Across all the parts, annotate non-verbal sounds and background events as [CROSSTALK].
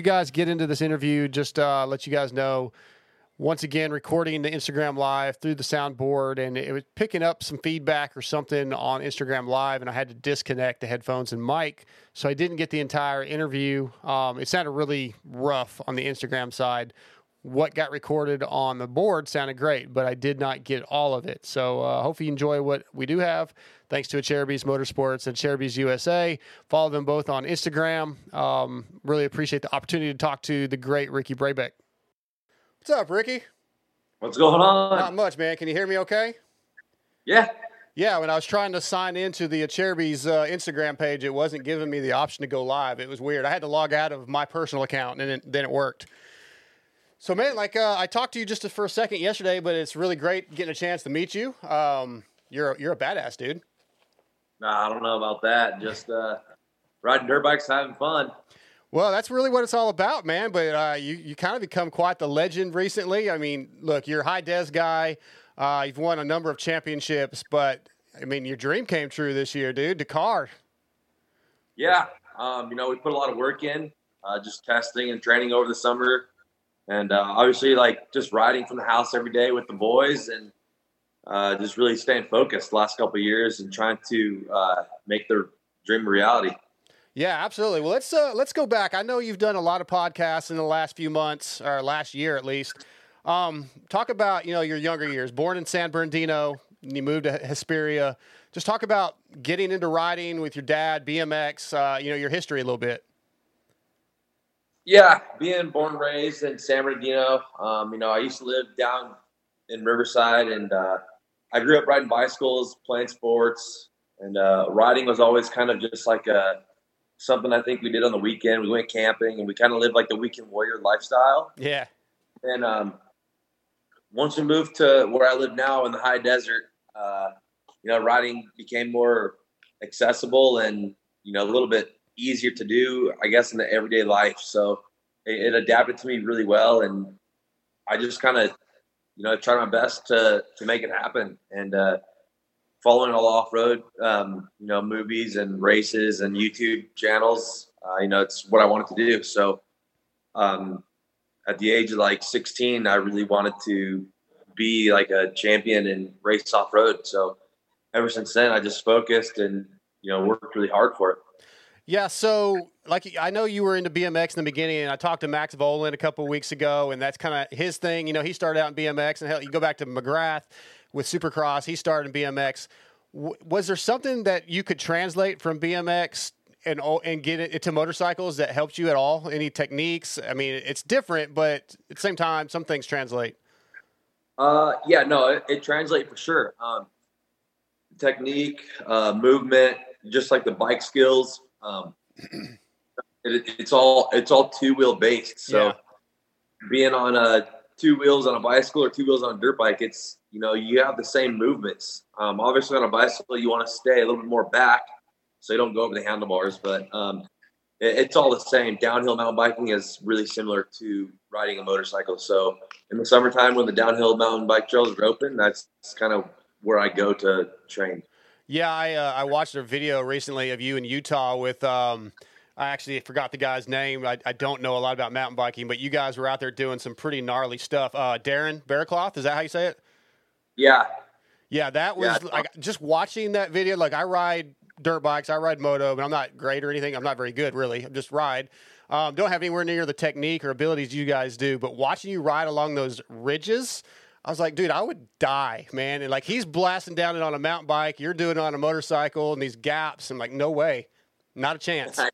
you guys get into this interview, just uh, let you guys know once again recording the Instagram live through the soundboard and it was picking up some feedback or something on Instagram live and I had to disconnect the headphones and mic so I didn't get the entire interview. Um, it sounded really rough on the Instagram side. What got recorded on the board sounded great, but I did not get all of it. So uh, hopefully you enjoy what we do have. Thanks to Acerbis Motorsports and Acerbis USA. Follow them both on Instagram. Um, really appreciate the opportunity to talk to the great Ricky Brabec. What's up, Ricky? What's going on? Not much, man. Can you hear me okay? Yeah. Yeah, when I was trying to sign into the Acerbis uh, Instagram page, it wasn't giving me the option to go live. It was weird. I had to log out of my personal account, and it, then it worked. So, man, like uh, I talked to you just for a second yesterday, but it's really great getting a chance to meet you. Um, you're you're a badass, dude. Nah, I don't know about that. Just uh, riding dirt bikes, having fun. Well, that's really what it's all about, man. But uh, you you kind of become quite the legend recently. I mean, look, you're a high des guy. Uh, you've won a number of championships, but I mean, your dream came true this year, dude. Dakar. Yeah, um, you know, we put a lot of work in, uh, just testing and training over the summer, and uh, obviously, like just riding from the house every day with the boys, and uh, just really staying focused the last couple years and trying to uh, make their dream a reality. Yeah, absolutely. Well, let's uh, let's go back. I know you've done a lot of podcasts in the last few months or last year at least. Um, talk about you know your younger years. Born in San Bernardino, you moved to Hesperia. Just talk about getting into riding with your dad, BMX. Uh, you know your history a little bit. Yeah, being born raised in San Bernardino, um, you know, I used to live down in Riverside, and uh, I grew up riding bicycles, playing sports, and uh, riding was always kind of just like a something I think we did on the weekend. We went camping and we kind of lived like the weekend warrior lifestyle. Yeah. And um, once we moved to where I live now in the high desert, uh, you know, riding became more accessible and, you know, a little bit easier to do, I guess, in the everyday life. So it, it adapted to me really well. And I just kind of, you know, tried my best to, to make it happen. And, uh, following all off-road, um, you know, movies and races and YouTube channels. Uh, you know, it's what I wanted to do. So, um, at the age of like 16, I really wanted to be like a champion and race off-road. So, ever since then, I just focused and you know worked really hard for it. Yeah, so like I know you were into BMX in the beginning, and I talked to Max Vohland a couple weeks ago, and that's kind of his thing. You know, he started out in BMX, and hell, you go back to McGrath with Supercross. He started in BMX. W- was there something that you could translate from BMX and and get it to motorcycles that helped you at all? Any techniques? I mean, it's different, but at the same time, some things translate. Uh, yeah, no, it, it translates for sure. Um, technique, uh, movement, just like the bike skills. Um, it, it's all it's all two wheel based. So Yeah. being on a two wheels on a bicycle or two wheels on a dirt bike, it's you know you have the same movements. Um, obviously on a bicycle, you want to stay a little bit more back so you don't go over the handlebars. But um, it, it's all the same. Downhill mountain biking is really similar to riding a motorcycle. So in the summertime when the downhill mountain bike trails are open, that's, that's kind of where I go to train. Yeah, I uh, I watched a video recently of you in Utah with. Um, I actually forgot the guy's name. I, I don't know a lot about mountain biking, but you guys were out there doing some pretty gnarly stuff. Uh, Darren Bearcloth, is that how you say it? Yeah, Yeah, that was Yeah. like just watching that video. Like I ride dirt bikes, I ride moto, but I'm not great or anything. I'm not very good, really. I'm just ride. Um, don't have anywhere near the technique or abilities you guys do. But watching you ride along those ridges, I was like, dude, I would die, man. And like he's blasting down it on a mountain bike, you're doing it on a motorcycle, and these gaps. I'm like, no way, not a chance. [LAUGHS]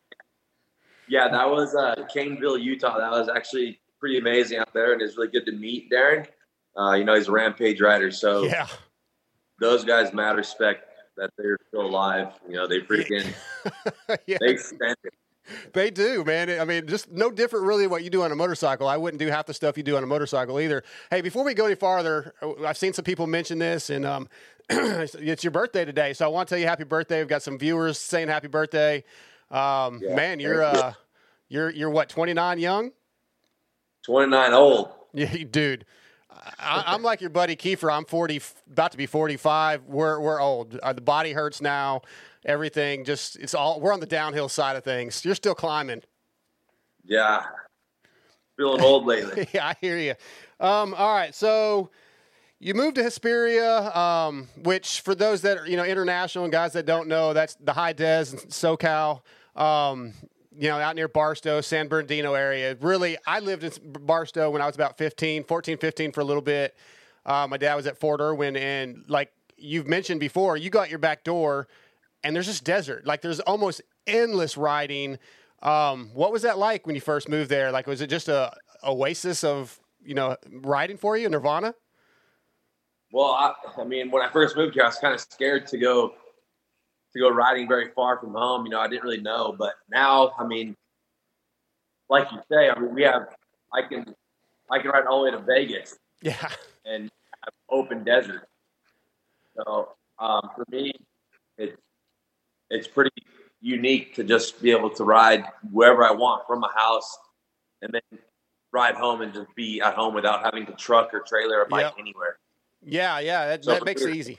Yeah, that was uh, Caneville, Utah. That was actually pretty amazing out there, and it's really good to meet Darren. Uh, you know, he's a rampage rider, so Yeah, those guys mad respect that they're still alive. You know, they freaking [LAUGHS] yeah. they stand it. They do, man. I mean, just no different really than what you do on a motorcycle. I wouldn't do half the stuff you do on a motorcycle either. Hey, before we go any farther, I've seen some people mention this, and um, [CLEARS THROAT] it's your birthday today, so I want to tell you happy birthday. We've got some viewers saying happy birthday. Um, Yeah, man, you're you. uh, you're you're what 29 young? 29 old. [LAUGHS] Yeah, dude. I, I'm like your buddy Keefer. I'm 40, about to be 45. We're we're old. Uh, the body hurts now. Everything just it's all we're on the downhill side of things. You're still climbing. Yeah, feeling old lately. [LAUGHS] yeah, I hear you. Um, all right, so you moved to Hesperia, um, which for those that are you know international and guys that don't know, that's the high des and SoCal. Um, you know, out near Barstow, San Bernardino area. Really, I lived in Barstow when I was about 15, 14, 15 for a little bit. Uh, my dad was at Fort Irwin, and like you've mentioned before, you got your back door, and there's just desert. Like there's almost endless riding. Um, what was that like when you first moved there? Like, was it just a oasis of you know riding for you, Nirvana? Well, I, I mean, when I first moved here, I was kind of scared to go to go riding very far from home. You know, I didn't really know, but now, I mean, like you say, I mean, we have I can I can ride all the way to Vegas. Yeah. And open desert. So um, for me, it's it's pretty unique to just be able to ride wherever I want from my house, and then ride home and just be at home without having to truck or trailer or bike yep. anywhere. Yeah, yeah, that, so that makes it easy.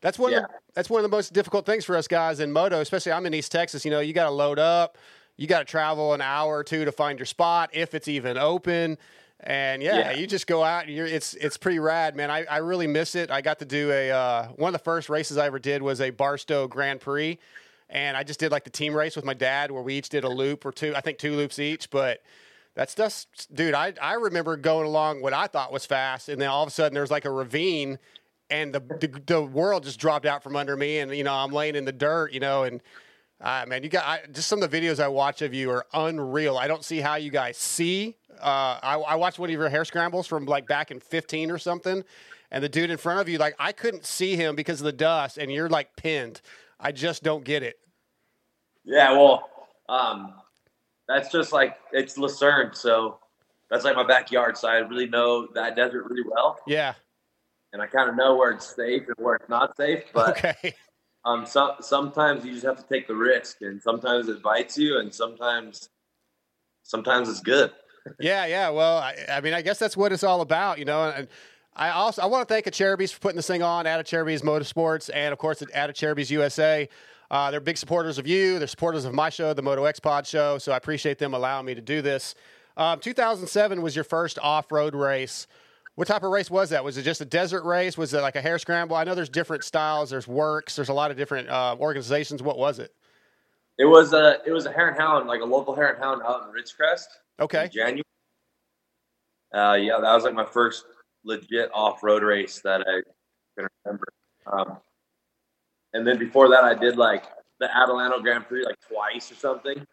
That's one. Yeah. Of the, that's one of the most difficult things for us guys in moto, especially I'm in East Texas. You know, you got to load up, you got to travel an hour or two to find your spot if it's even open. And yeah, yeah. you just go out. And you're, it's it's pretty rad, man. I, I really miss it. I got to do a uh, one of the first races I ever did was a Barstow Grand Prix, and I just did like the team race with my dad where we each did a loop or two. I think two loops each, but that's just dude. I I remember going along what I thought was fast, and then all of a sudden there's like a ravine, and the, the, the world just dropped out from under me, and you know I'm laying in the dirt, you know, and uh, man, you got I, just some of the videos I watch of you are unreal. I don't see how you guys see. Uh, I, I watched one of your hare scrambles from like back in 15 or something, and the dude in front of you, like I couldn't see him because of the dust, and you're like pinned. I just don't get it. Yeah, well, um, that's just like it's Lucerne, so that's like my backyard, so I really know that desert really well. Yeah and I kind of know where it's safe and where it's not safe. But [LAUGHS] okay. um, so, sometimes you just have to take the risk, and sometimes it bites you, and sometimes sometimes it's good. [LAUGHS] yeah, yeah. Well, I, I, mean, I guess that's what it's all about, you know. And I also I want to thank Acerbis for putting this thing on, at Acerbis Motorsports, and of course at Acerbis USA. Uh, they're big supporters of you. They're supporters of my show, the Moto X Pod show. So I appreciate them allowing me to do this. Um, 2007 was your first off-road race. What type of race was that? Was it just a desert race? Was it like a hare scramble? I know there's different styles. There's WORCS. There's a lot of different uh, organizations. What was it? It was a it was a hare and hound, like a local hare and hound out in Ridgecrest. Okay. In January. Uh, yeah, that was like my first legit off road race that I can remember. Um, and then before that, I did like the Adelanto Grand Prix like twice or something.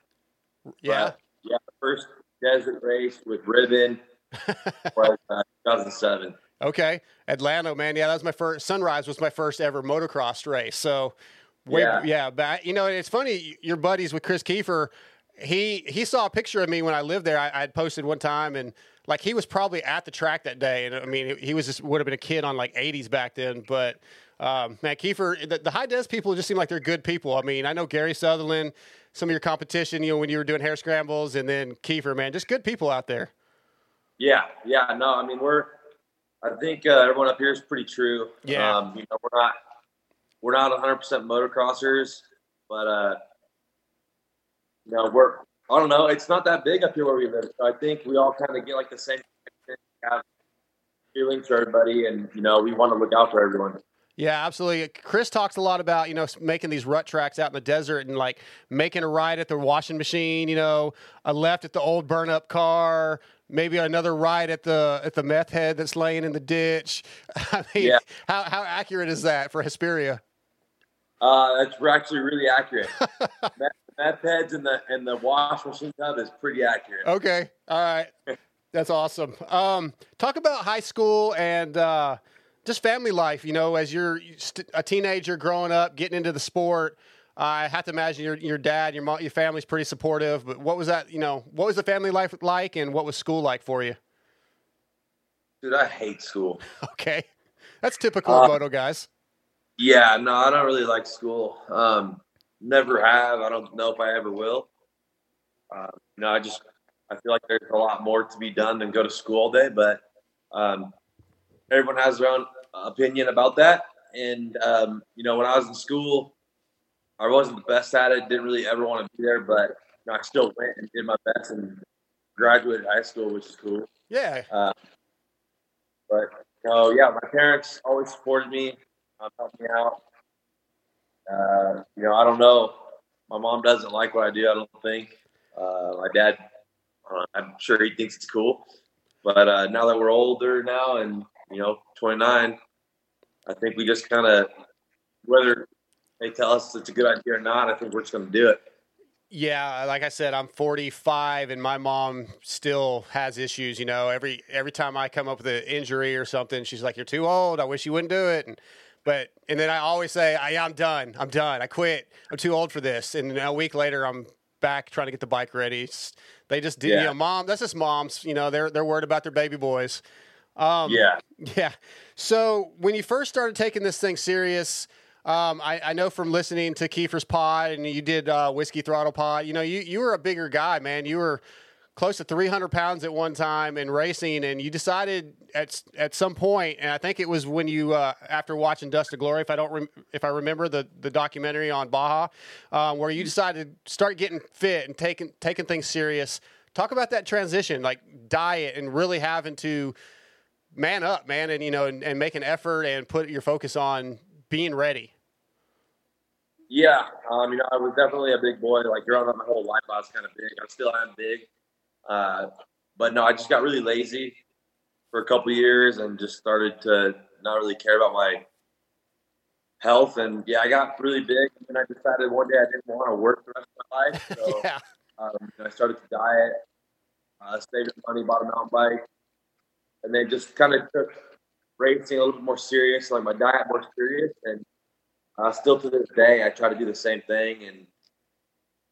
Yeah. But, yeah, the first desert race with ribbon 2007. Okay, Adelanto, man. Yeah, that was my first. Sunrise was my first ever motocross race. So, way, yeah, yeah. But you know, it's funny. Your buddies with Chris Keefer. He he saw a picture of me when I lived there. I had posted one time, and like he was probably at the track that day. And I mean, he was just would have been a kid on like 80s back then. But um, man, Keefer, the, the high des people just seem like they're good people. I mean, I know Gary Sutherland, some of your competition, you know, when you were doing hare scrambles, and then Keefer, man, just good people out there. Yeah, yeah, no, I mean we're. I think uh, everyone up here is pretty true. Yeah, um, you know we're not we're not 100 percent motocrossers, but uh, you know we're I don't know. It's not that big up here where we live, so I think we all kind of get like the same have feelings for everybody, and you know we want to look out for everyone. Yeah, absolutely. Chris talks a lot about, you know, making these rut tracks out in the desert and like making a ride at the washing machine, you know, a left at the old burn up car, maybe another ride at the at the meth head that's laying in the ditch. [LAUGHS] I mean, yeah. how how accurate is that for Hesperia? Uh, that's actually really accurate. [LAUGHS] meth, meth heads in the in the wash machine tub is pretty accurate. Okay, all right, that's awesome. Um, talk about high school and uh, just family life. You know, as you're a teenager growing up, getting into the sport. I have to imagine your your dad, your mom, your family's pretty supportive. But what was that? You know, what was the family life like, and what was school like for you? Dude, I hate school. [LAUGHS] Okay, that's typical uh, moto guys. Yeah, no, I don't really like school. Um, never have. I don't know if I ever will. Uh, you know, I just I feel like there's a lot more to be done than go to school all day. But um, everyone has their own opinion about that. And um, you know, when I was in school, I wasn't the best at it. Didn't really ever want to be there, but you know, I still went and did my best. And graduated high school, which is cool. Yeah. Uh, but no, yeah, my parents always supported me, um, helped me out. Uh, you know, I don't know. My mom doesn't like what I do. I don't think. Uh, my dad, uh, I'm sure he thinks it's cool. But uh, now that we're older now, and you know, 29, I think we just kind of whether they tell us it's a good idea or not, I think we're just going to do it. Yeah, like I said, I'm 45, and my mom still has issues. You know, every every time I come up with an injury or something, she's like, "You're too old. I wish you wouldn't do it." And but and then I always say, I, "I'm done. I'm done. I quit. I'm too old for this." And a week later, I'm back trying to get the bike ready. They just did. Yeah. You know, mom. That's just moms. You know, they're they're worried about their baby boys. Um, yeah. Yeah. So when you first started taking this thing serious um, I, I, know from listening to Keefer's pod and you did uh, Whiskey Throttle pod, you know, you, you were a bigger guy, man. You were close to 300 pounds at one time in racing, and you decided at at some point, and I think it was when you uh, after watching Dust to Glory, if I don't rem- if I remember the the documentary on Baja, um, where you decided to start getting fit and taking taking things serious. Talk about that transition, like diet, and really having to man up, man, and you know, and, and make an effort and put your focus on being ready. Yeah, um, you know, I was definitely a big boy. Like growing up my whole life, I was kind of big. I still am big, uh, but no, I just got really lazy for a couple years and just started to not really care about my health. And yeah, I got really big, and then I decided one day I didn't want to work the rest of my life. [LAUGHS] So yeah. um, I started to diet, uh, saved money, bought a mountain bike, and then just kind of took racing a little bit more serious, like my diet more serious, and uh, still to this day, I try to do the same thing, and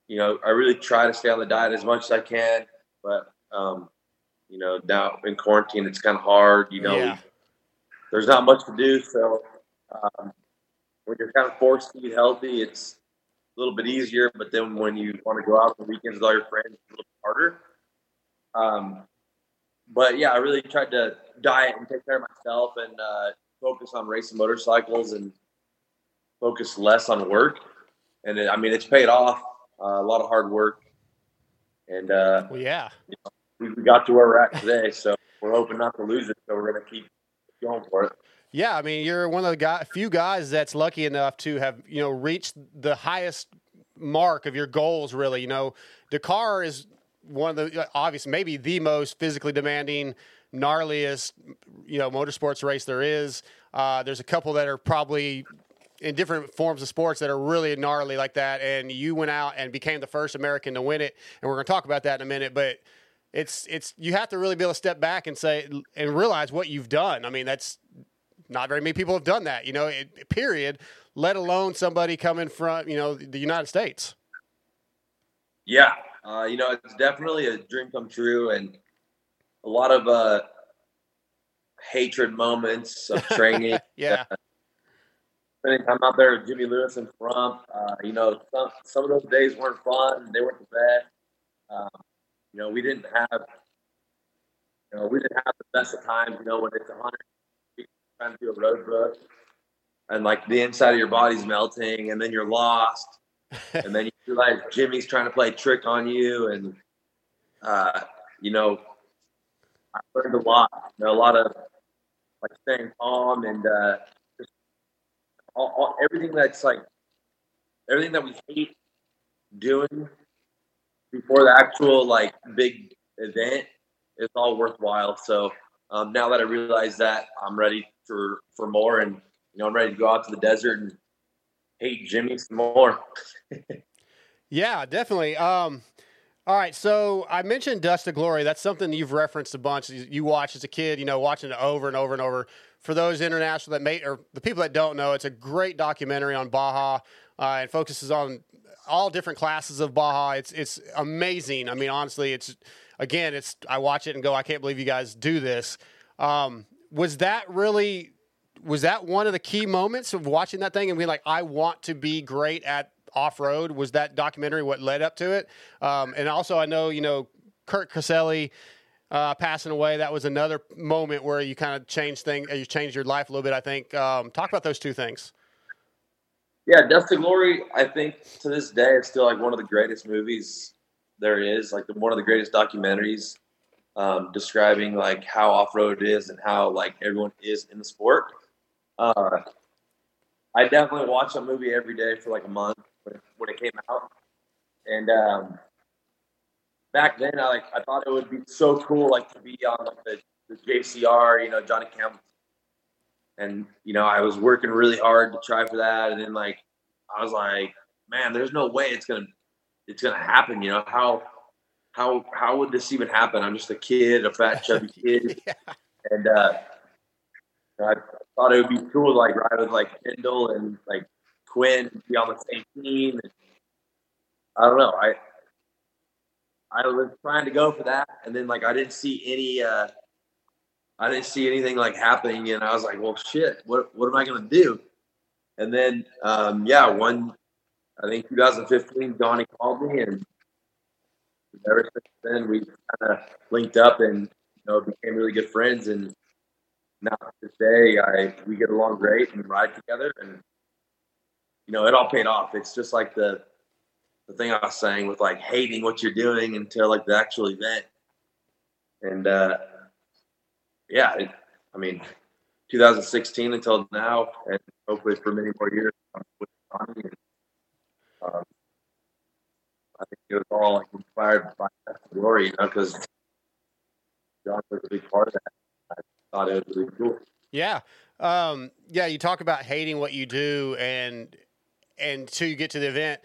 you know, I really try to stay on the diet as much as I can. But um, you know, now in quarantine, it's kind of hard. You know, yeah. there's not much to do, so um, when you're kind of forced to eat healthy, it's a little bit easier. But then when you want to go out on the weekends with all your friends, it's a little harder. Um, but yeah, I really tried to diet and take care of myself and uh, focus on racing motorcycles and focus less on work. And it, I mean, it's paid off. Uh, a lot of hard work. And uh, well, yeah, you know, we, got to where we're at today. So we're hoping not to lose it. So we're going to keep going for it. Yeah, I mean, you're one of the guy, few guys that's lucky enough to have you know reached the highest mark of your goals. Really, you know, Dakar is one of the obvious, maybe the most physically demanding, gnarliest, you know, motorsports race there is. Uh, there's a couple that are probably in different forms of sports that are really gnarly like that. And you went out and became the first American to win it. And we're going to talk about that in a minute. But it's it's you have to really be able to step back and say and realize what you've done. I mean, that's not very many people have done that. You know, it, period. Let alone somebody coming from you know the United States. Yeah, uh, you know, it's definitely a dream come true, and a lot of uh, hatred moments of [LAUGHS] training. yeah. spending time out there with Jimmy Lewis and Frump. Uh, you know, some some of those days weren't fun. They weren't the best. Um, you know, we didn't have, you know, we didn't have the best of times. You know, when it's a hundred trying to do a road book, and like the inside of your body's melting, and then you're lost, and then you realize Jimmy's trying to play trick on you, and uh, you know, I learned a lot. You know, a lot of like staying calm and uh, all, all, everything that's like everything that we hate doing before the actual like big event is all worthwhile. So um, now that I realize that, I'm ready for for more, and you know I'm ready to go out to the desert and hate Jimmy some more. [LAUGHS] yeah, definitely. Um, all right, so I mentioned Dust to Glory. That's something you've referenced a bunch. You watched as a kid, you know, watching it over and over and over for those international that may or the people that don't know, it's a great documentary on Baja uh, and focuses on all different classes of Baja. It's it's amazing. I mean, honestly, it's again, it's I watch it and go, I can't believe you guys do this. Um, was that really? Was that one of the key moments of watching that thing and being like, I want to be great at off road? Was that documentary what led up to it? Um, and also, I know you know Kurt Caselli uh, passing away, that was another moment where you kind of changed things. You changed your life a little bit. I think. Um, talk about those two things. Yeah, Dust to Glory. I think to this day, it's still like one of the greatest movies there is, like one of the greatest documentaries um, describing like how off road is and how like everyone is in the sport. Uh, I definitely watched that movie every day for like a month when it, when it came out, and um, back then I like I thought it would be so cool like to be on like the, the JCR, you know, Johnny Campbell, and you know I was working really hard to try for that, and then like I was like, man, there's no way it's gonna it's gonna happen. You know how how how would this even happen? I'm just a kid, a fat chubby [LAUGHS] kid, yeah. and uh, I thought it would be cool to like ride with like Kendall and like Quinn, be on the same team. And, I don't know. I I was trying to go for that, and then like I didn't see any. uh I didn't see anything like happening, and I was like, "Well, shit, what what am I gonna do?" And then, um, yeah, one, I think 2015, Donnie called me, and ever since then we kind of linked up and you know became really good friends. And now to this I we get along great and ride together, and you know it all paid off. It's just like the the thing I was saying with like hating what you're doing until like the actual event, and uh, yeah, it, I mean 2016 until now, and hopefully for many more years with Johnny. And, um, I think it was all like inspired by that glory, you know, because John was a big part of that. Thought it was cool. Yeah, um, yeah. You talk about hating what you do, and and until you get to the event.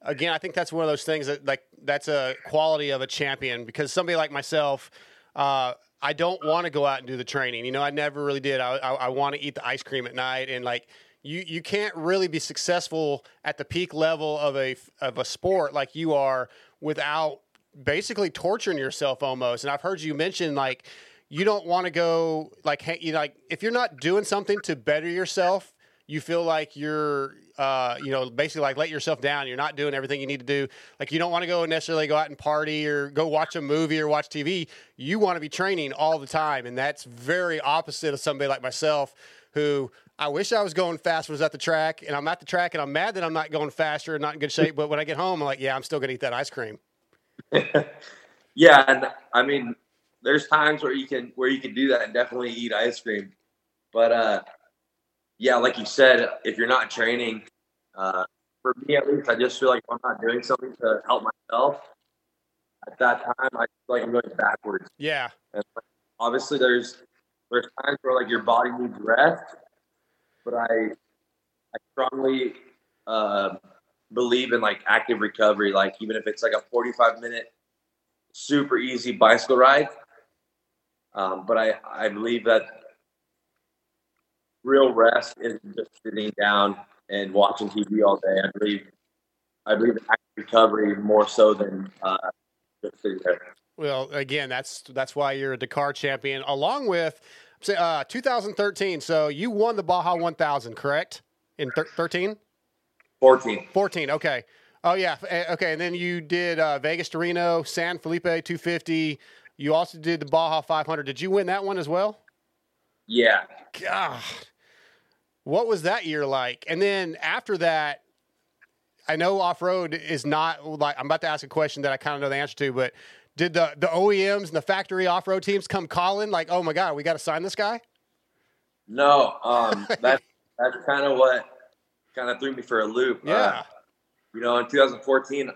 Again, I think that's one of those things that like that's a quality of a champion because somebody like myself, uh, I don't want to go out and do the training. You know, I never really did. I, I, I want to eat the ice cream at night and like you you can't really be successful at the peak level of a of a sport like you are without basically torturing yourself almost. And I've heard you mention like you don't want to go like hey, you know, like if you're not doing something to better yourself, you feel like you're uh, you know basically like let yourself down. You're not doing everything you need to do. Like you don't want to go necessarily go out and party or go watch a movie or watch tv you want to be training all the time and that's very opposite of somebody like myself who I wish I was going fast was at the track and I'm at the track and I'm mad that I'm not going faster and not in good shape but when I get home I'm like yeah I'm still gonna eat that ice cream. [LAUGHS] Yeah and I mean there's times where you can where you can do that and definitely eat ice cream but uh yeah, like you said, if you're not training, uh, for me at least, I just feel like I'm not doing something to help myself. At that time, I feel like I'm going backwards. Yeah. And obviously, there's there's times where like your body needs rest, but I I strongly uh, believe in like active recovery. Like even if it's like a 45 minute super easy bicycle ride, um, but I I believe that real rest isn't just sitting down and watching TV all day. I believe I believe recovery more so than uh, just sitting there. Well, again, that's that's why you're a Dakar champion, along with uh, 2013. So you won the Baja 1000, correct? In 13? 14. 14. Okay. Oh yeah. Eh, okay. And then you did uh, Vegas to Reno, San Felipe 250. You also did the Baja 500. Did you win that one as well? Yeah. God. What was that year like? And then after that, I know off road is not like I'm about to ask a question that I kind of know the answer to, but did the the OEMs and the factory off road teams come calling like, "Oh my god, we got to sign this guy"? No, um, [LAUGHS] that that's kind of what kind of threw me for a loop. Uh, yeah, uh, you know, in 2014,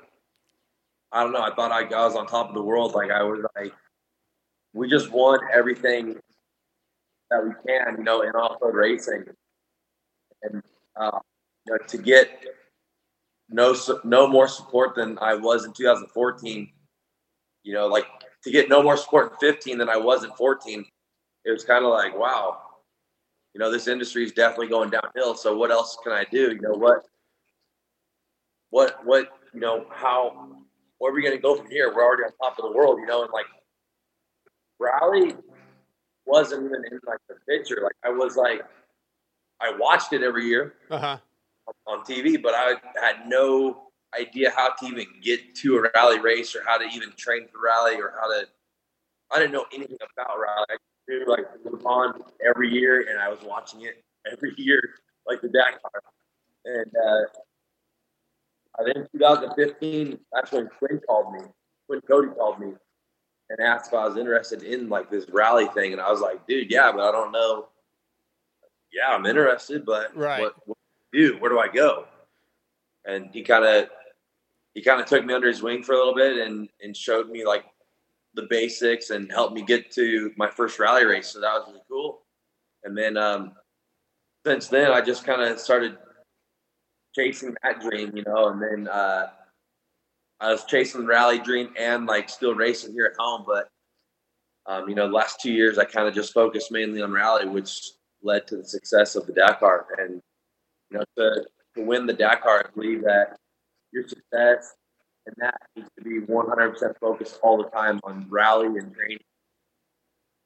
I don't know. I thought I, I was on top of the world. Like I was like, we just want everything that we can, you know, in off road racing and uh, you know, to get no no more support than I was in 2014. You know, like to get no more support in 15 than I was in 14. It was kind of like, wow, you know, this industry is definitely going downhill. So what else can I do? You know what? What what you know how? Where are we going to go from here? We're already on top of the world, you know, and like rally wasn't even in like the picture. Like I was like I watched it every year uh-huh. on TV, but I had no idea how to even get to a rally race or how to even train for rally or how to. I didn't know anything about rally. I knew like Le Mans every year, and I was watching it every [LAUGHS] year, like the Dakar. And uh, I think 2015, that's when Quinn called me, when Cody called me and asked if I was interested in like this rally thing, and I was like, dude, yeah, but I don't know. Yeah, I'm interested, but right. what, what do do? Where do I go? And he kind of he kind of took me under his wing for a little bit and and showed me like the basics and helped me get to my first rally race. So that was really cool. And then um, since then, I just kind of started chasing that dream, you know. And then uh, I was chasing the rally dream and like still racing here at home. But um, you know, the last two years, I kind of just focused mainly on rally, which led to the success of the Dakar. And you know, to to win the Dakar, I believe that your success and that needs to be 100% focused all the time on rally and training.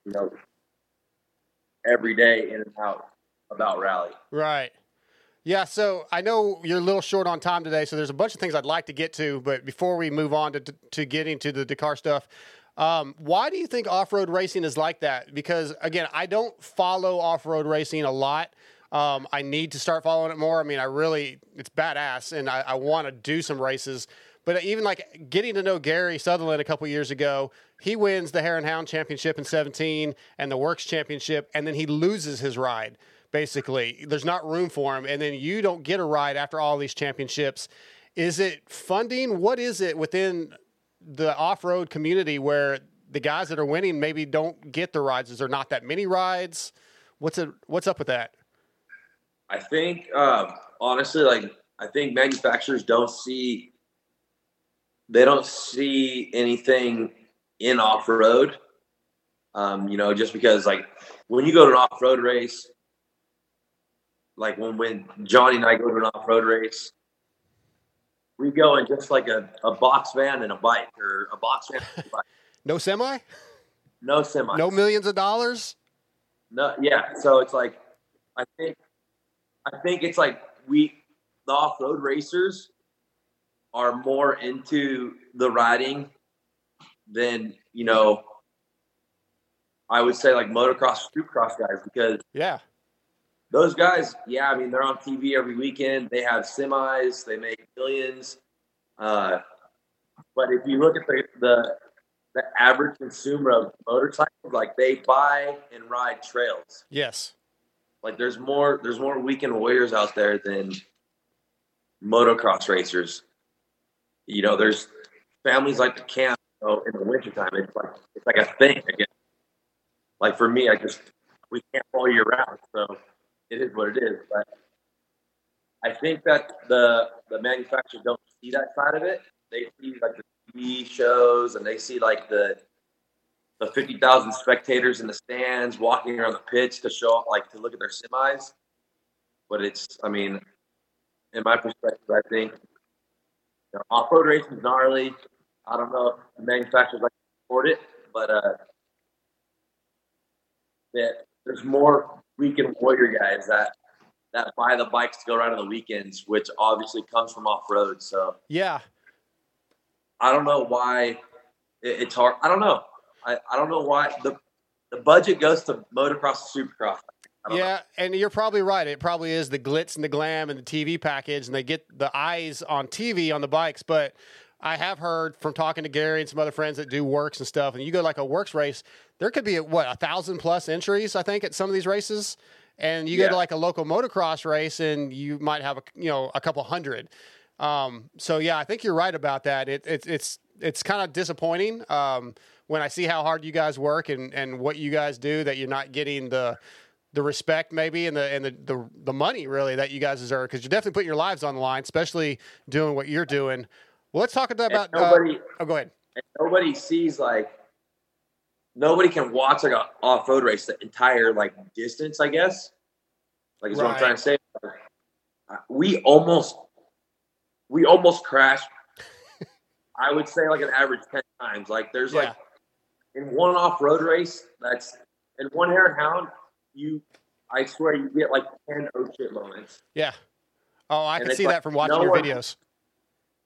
You know, every day in and out about rally. Right. Yeah, so I know you're a little short on time today, so there's a bunch of things I'd like to get to, but before we move on to to getting to the Dakar stuff, um, why do you think off-road racing is like that? Because again, I don't follow off-road racing a lot. Um, I need to start following it more. I mean, I really, it's badass, and I, I want to do some races. But even like getting to know Gary Sutherland a couple years ago, he wins the Hare and Hound Championship in 17 and the WORCS Championship, and then he loses his ride. Basically, there's not room for him, and then you don't get a ride after all these championships. Is it funding? What is it within the off-road community where the guys that are winning maybe don't get the rides? Is there not that many rides? What's it? What's up with that? I think um, honestly, like I think manufacturers don't see they don't see anything in off road. Um, you know, just because like when you go to an off road race, like when when Johnny and I go to an off road race, we go in just like a, a box van and a bike or a box van. A [LAUGHS] bike. no semi. No semi. No millions of dollars. No, yeah. So it's like I think I think it's like we the off road racers are more into the riding than you know I would say like motocross, supercross guys because yeah, those guys, yeah, I mean they're on TV every weekend. They have semis, they make millions. Uh, but if you look at the, the the average consumer of motorcycles, like they buy and ride trails. Yes. Like there's more there's more weekend warriors out there than motocross racers. You know, there's families like to camp you know, in the wintertime. It's like it's like a thing again. Like for me, I just we camp all year round, so it is what it is. But I think that the the manufacturers don't see that side of it. They see like the TV shows and they see like the the fifty thousand spectators in the stands walking around the pitch to show like to look at their semis. But it's I mean, in my perspective, I think you know, off road racing is gnarly. I don't know if the manufacturers like to support it, but uh, that there's more weekend warrior guys that that buy the bikes to go around on the weekends, which obviously comes from off road. So yeah, I don't know why it, it's hard. I don't know. I, I don't know why the the budget goes to motocross and supercross. Yeah, know. and you're probably right. It probably is the glitz and the glam and the TV package, and they get the eyes on TV on the bikes. But I have heard from talking to Gary and some other friends that do WORCS and stuff, and you go like a WORCS race, there could be what a thousand plus entries, I think, at some of these races. And you Yeah. go to like a local motocross race, and you might have a you know a couple hundred. Um, so yeah, I think you're right about that. It, it it's it's kind of disappointing um, when I see how hard you guys work and and what you guys do that you're not getting the the respect maybe and the and the the, the money really that you guys deserve because you're definitely putting your lives on the line, especially doing what you're doing. Well, let's talk about. Uh, nobody oh, go ahead. and nobody sees like nobody can watch like a off road race the entire like distance. I guess like is what I'm trying to say. Uh, We almost we almost crashed. I would say like an average ten times. Like there's like in one off road race that's in one and hound you I swear you get like ten oh shit moments. Yeah. Oh, I And can see like that from watching no your one- videos.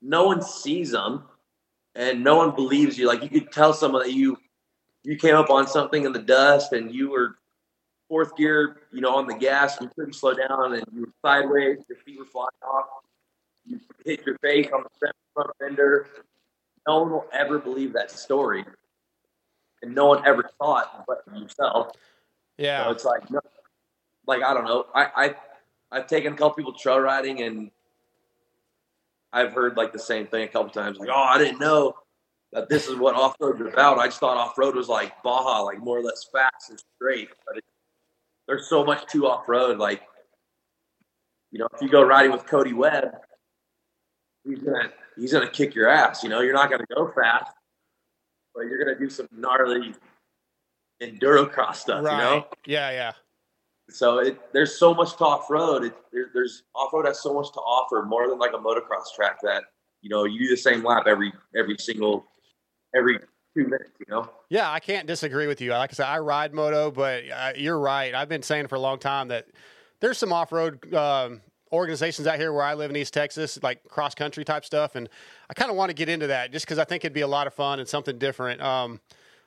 No one sees them and no one believes you like you could tell someone that you you came up on something in the dust and you were fourth gear you know on the gas and you couldn't slow down and you were sideways your feet were flying off you hit your face on the front- front fender no one will ever believe that story, and no one ever thought but yourself. Yeah, so it's like, no, like I don't know. I, I I've taken a couple people trail riding, and I've heard like the same thing a couple times. Like, oh, I didn't know that this is what off road is about. I just thought off road was like Baja, like more or less fast and straight. But it, there's so much to off road. Like, you know, if you go riding with Cody Webb, he's gonna he's gonna kick your ass. You know, you're not gonna go fast, but you're gonna do some gnarly enduro cross stuff. right. You know, Yeah, yeah. So it, there's so much to off road. There, there's off road has so much to offer, more than like a motocross track that you know you do the same lap every every single every two minutes. You know. Yeah, I can't disagree with you. Like I said, I ride moto, but uh, you're right. I've been saying for a long time that there's some off-road um, organizations out here where I live in East Texas, like cross-country type stuff, and I kind of want to get into that just because I think it'd be a lot of fun and something different. Um,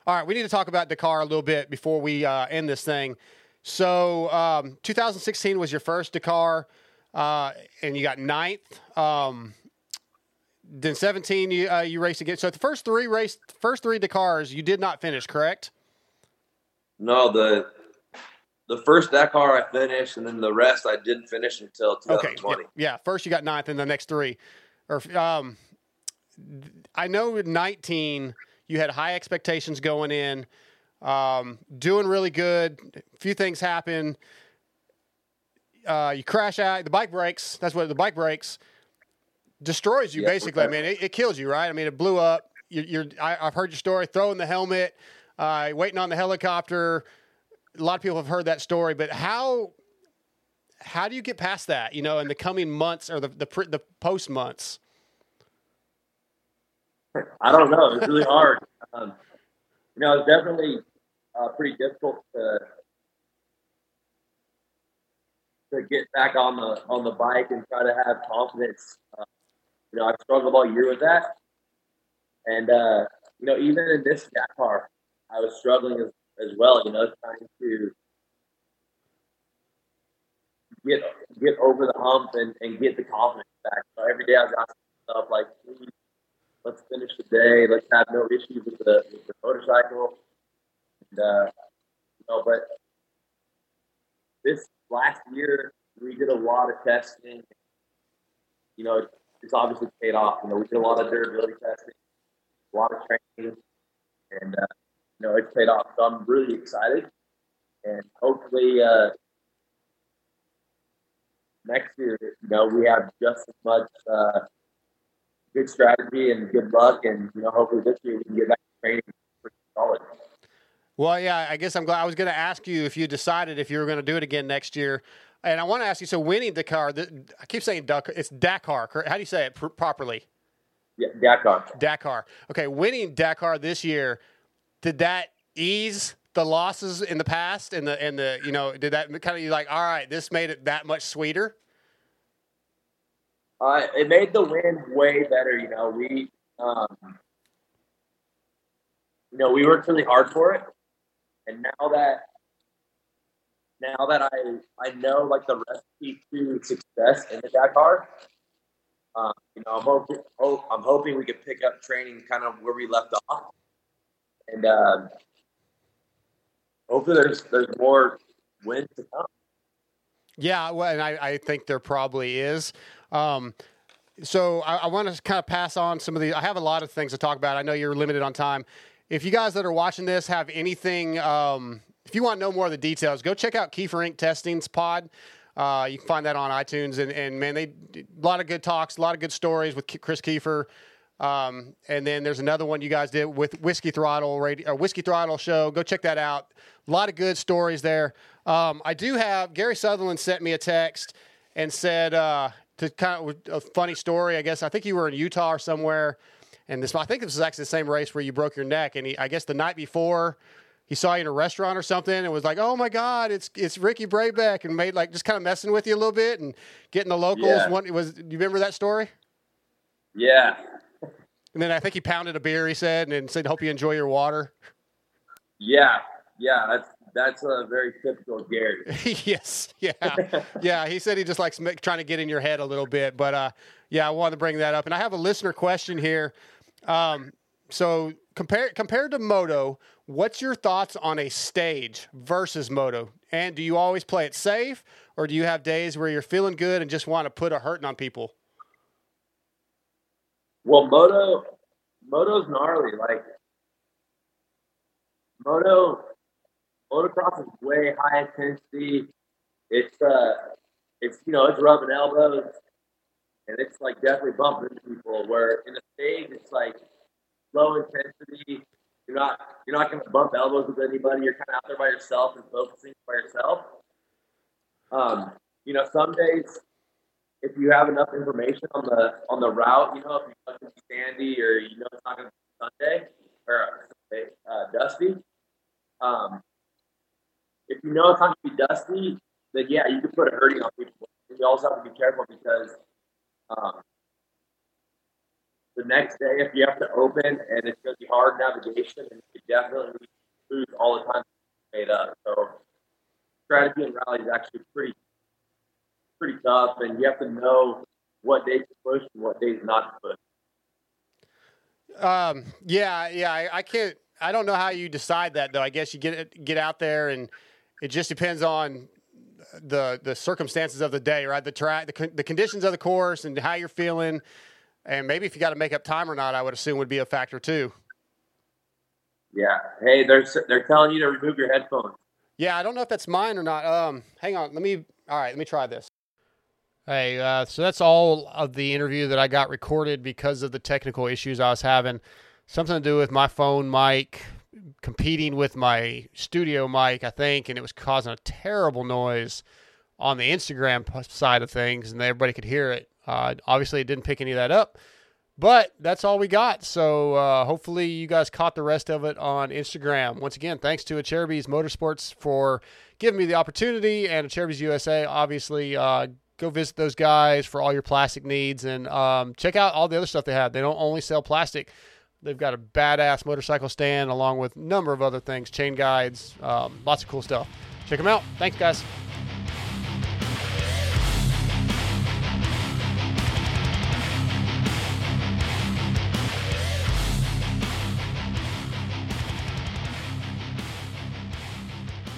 all right, we need to talk about Dakar a little bit before we uh, end this thing. So, um, 2016 was your first Dakar, uh, and you got ninth. Um, then 17, you uh, you raced again. So the first three race, first three Dakars, you did not finish, correct? No, the the first Dakar I finished, and then the rest I didn't finish until Okay. 2020. Yeah, yeah. First you got ninth, and the next three, or um, I know 19 you had high expectations going in, um, doing really good. A few things happen. Uh, you crash out. The bike breaks. That's what the bike breaks. Destroys you Yeah, basically. I mean, it, it kills you, right? I mean, it blew up. You, you're. I, I've heard your story. Throwing the helmet, uh, waiting on the helicopter. A lot of people have heard that story, but how how do you get past that? You know, in the coming months or the the, the post months. I don't know. It's really hard. Um, you know, it's definitely uh, pretty difficult to to get back on the on the bike and try to have confidence. Uh, you know, I've struggled all year with that, and uh, you know, even in this Dakar, I was struggling as, as well. You know, trying to get get over the hump and, and get the confidence back. So every day I was asking myself, like, let's finish the day. Let's have no issues with the, with the motorcycle. Uh, you know, but this last year we did a lot of testing. You know, it's obviously paid off. You know, we did a lot of durability testing, a lot of training, and uh, you know, it's paid off. So I'm really excited, and hopefully uh, next year, you know, we have just as much. Uh, good strategy and good luck, and you know, hopefully this year we can get back to training pretty solid. Well, yeah, I guess I'm glad. I was going to ask you if you decided if you were going to do it again next year, and I want to ask you. So, winning Dakar, the, I keep saying Dakar. It's Dakar. How do you say it pr- properly? Yeah, Dakar. Dakar. Okay, winning Dakar this year, did that ease the losses in the past? And the and the you know, did that kind of you like, all right, this made it that much sweeter? Uh, it made the win way better. You know, we, um, you know, we worked really hard for it, and now that, now that I I know like the recipe to success in the Dakar, um, you know, I'm hoping hope, I'm hoping we could pick up training kind of where we left off, and um, hopefully there's there's more wins to come. Yeah, well, and I, I think there probably is. Um, so I, I want to kind of pass on some of the. I have a lot of things to talk about. I know you're limited on time. If you guys that are watching this have anything, um, if you want to know more of the details, go check out Keefer Inc. Testings Pod. Uh, you can find that on iTunes, and, and man, they a lot of good talks, a lot of good stories with Chris Keefer. Um, and then there's another one you guys did with Whiskey Throttle Radio, or Whiskey Throttle Show. Go check that out. A lot of good stories there. Um, I do have Gary Sutherland sent me a text and said uh, to kind of a funny story. I guess I think you were in Utah or somewhere, and this I think this is actually the same race where you broke your neck. And he, I guess the night before, he saw you in a restaurant or something and was like, "Oh my God, it's it's Ricky Braybeck," and made like just kind of messing with you a little bit and getting the locals. Yeah. One, was you remember that story? Yeah, And then I think he pounded a beer. He said and then said, "Hope you enjoy your water." yeah, yeah. That's that's a very typical Gary. [LAUGHS] yes, yeah, yeah. He said he just likes trying to get in your head a little bit, but uh, yeah, I wanted to bring that up. And I have a listener question here. Um, so compare compared to moto, what's your thoughts on a stage versus moto? And do you always play it safe, or do you have days where you're feeling good and just want to put a hurting on people? Well, moto, moto's gnarly. Like moto, motocross is way high intensity. It's uh, it's you know it's rubbing elbows, and it's like definitely bumping people. Where in the stage, it's like low intensity. You're not you're not going to bump elbows with anybody. You're kind of out there by yourself and focusing by yourself. Um, you know, some days if you have enough information on the on the route, you know, if you know it's be sandy or you know it's not going to be Sunday or uh, dusty. Um, if you know it's not going to be dusty, then yeah, you can put a hurting on people. You also have to be careful because um, the next day, if you have to open and it's going to be hard navigation, and you definitely lose all the time made up. So strategy and rally is actually pretty pretty tough, and you have to know what days to push and what days not to push. Um, yeah, yeah, I, I can't. I don't know how you decide that though. I guess you get get out there, and it just depends on the the circumstances of the day, right? The track, the, the conditions of the course, and how you're feeling. And maybe if you got to make up time or not, I would assume would be a factor too. Yeah. Hey, they're they're telling you to remove your headphones. Yeah, I don't know if that's mine or not. Um, hang on. Let me. All right, let me try this. Hey, uh, so that's all of the interview that I got recorded because of the technical issues I was having. Something to do with my phone mic competing with my studio mic, I think, and it was causing a terrible noise on the Instagram side of things, and everybody could hear it. Uh, obviously, it didn't pick any of that up, but that's all we got. So uh, hopefully, you guys caught the rest of it on Instagram. Once again, thanks to Acerbis Motorsports for giving me the opportunity, and Acerbis USA. Obviously, uh, go visit those guys for all your plastic needs, and um, check out all the other stuff they have. They don't only sell plastic. They've got a badass motorcycle stand along with a number of other things, chain guides, um, lots of cool stuff. Check them out. Thanks, guys.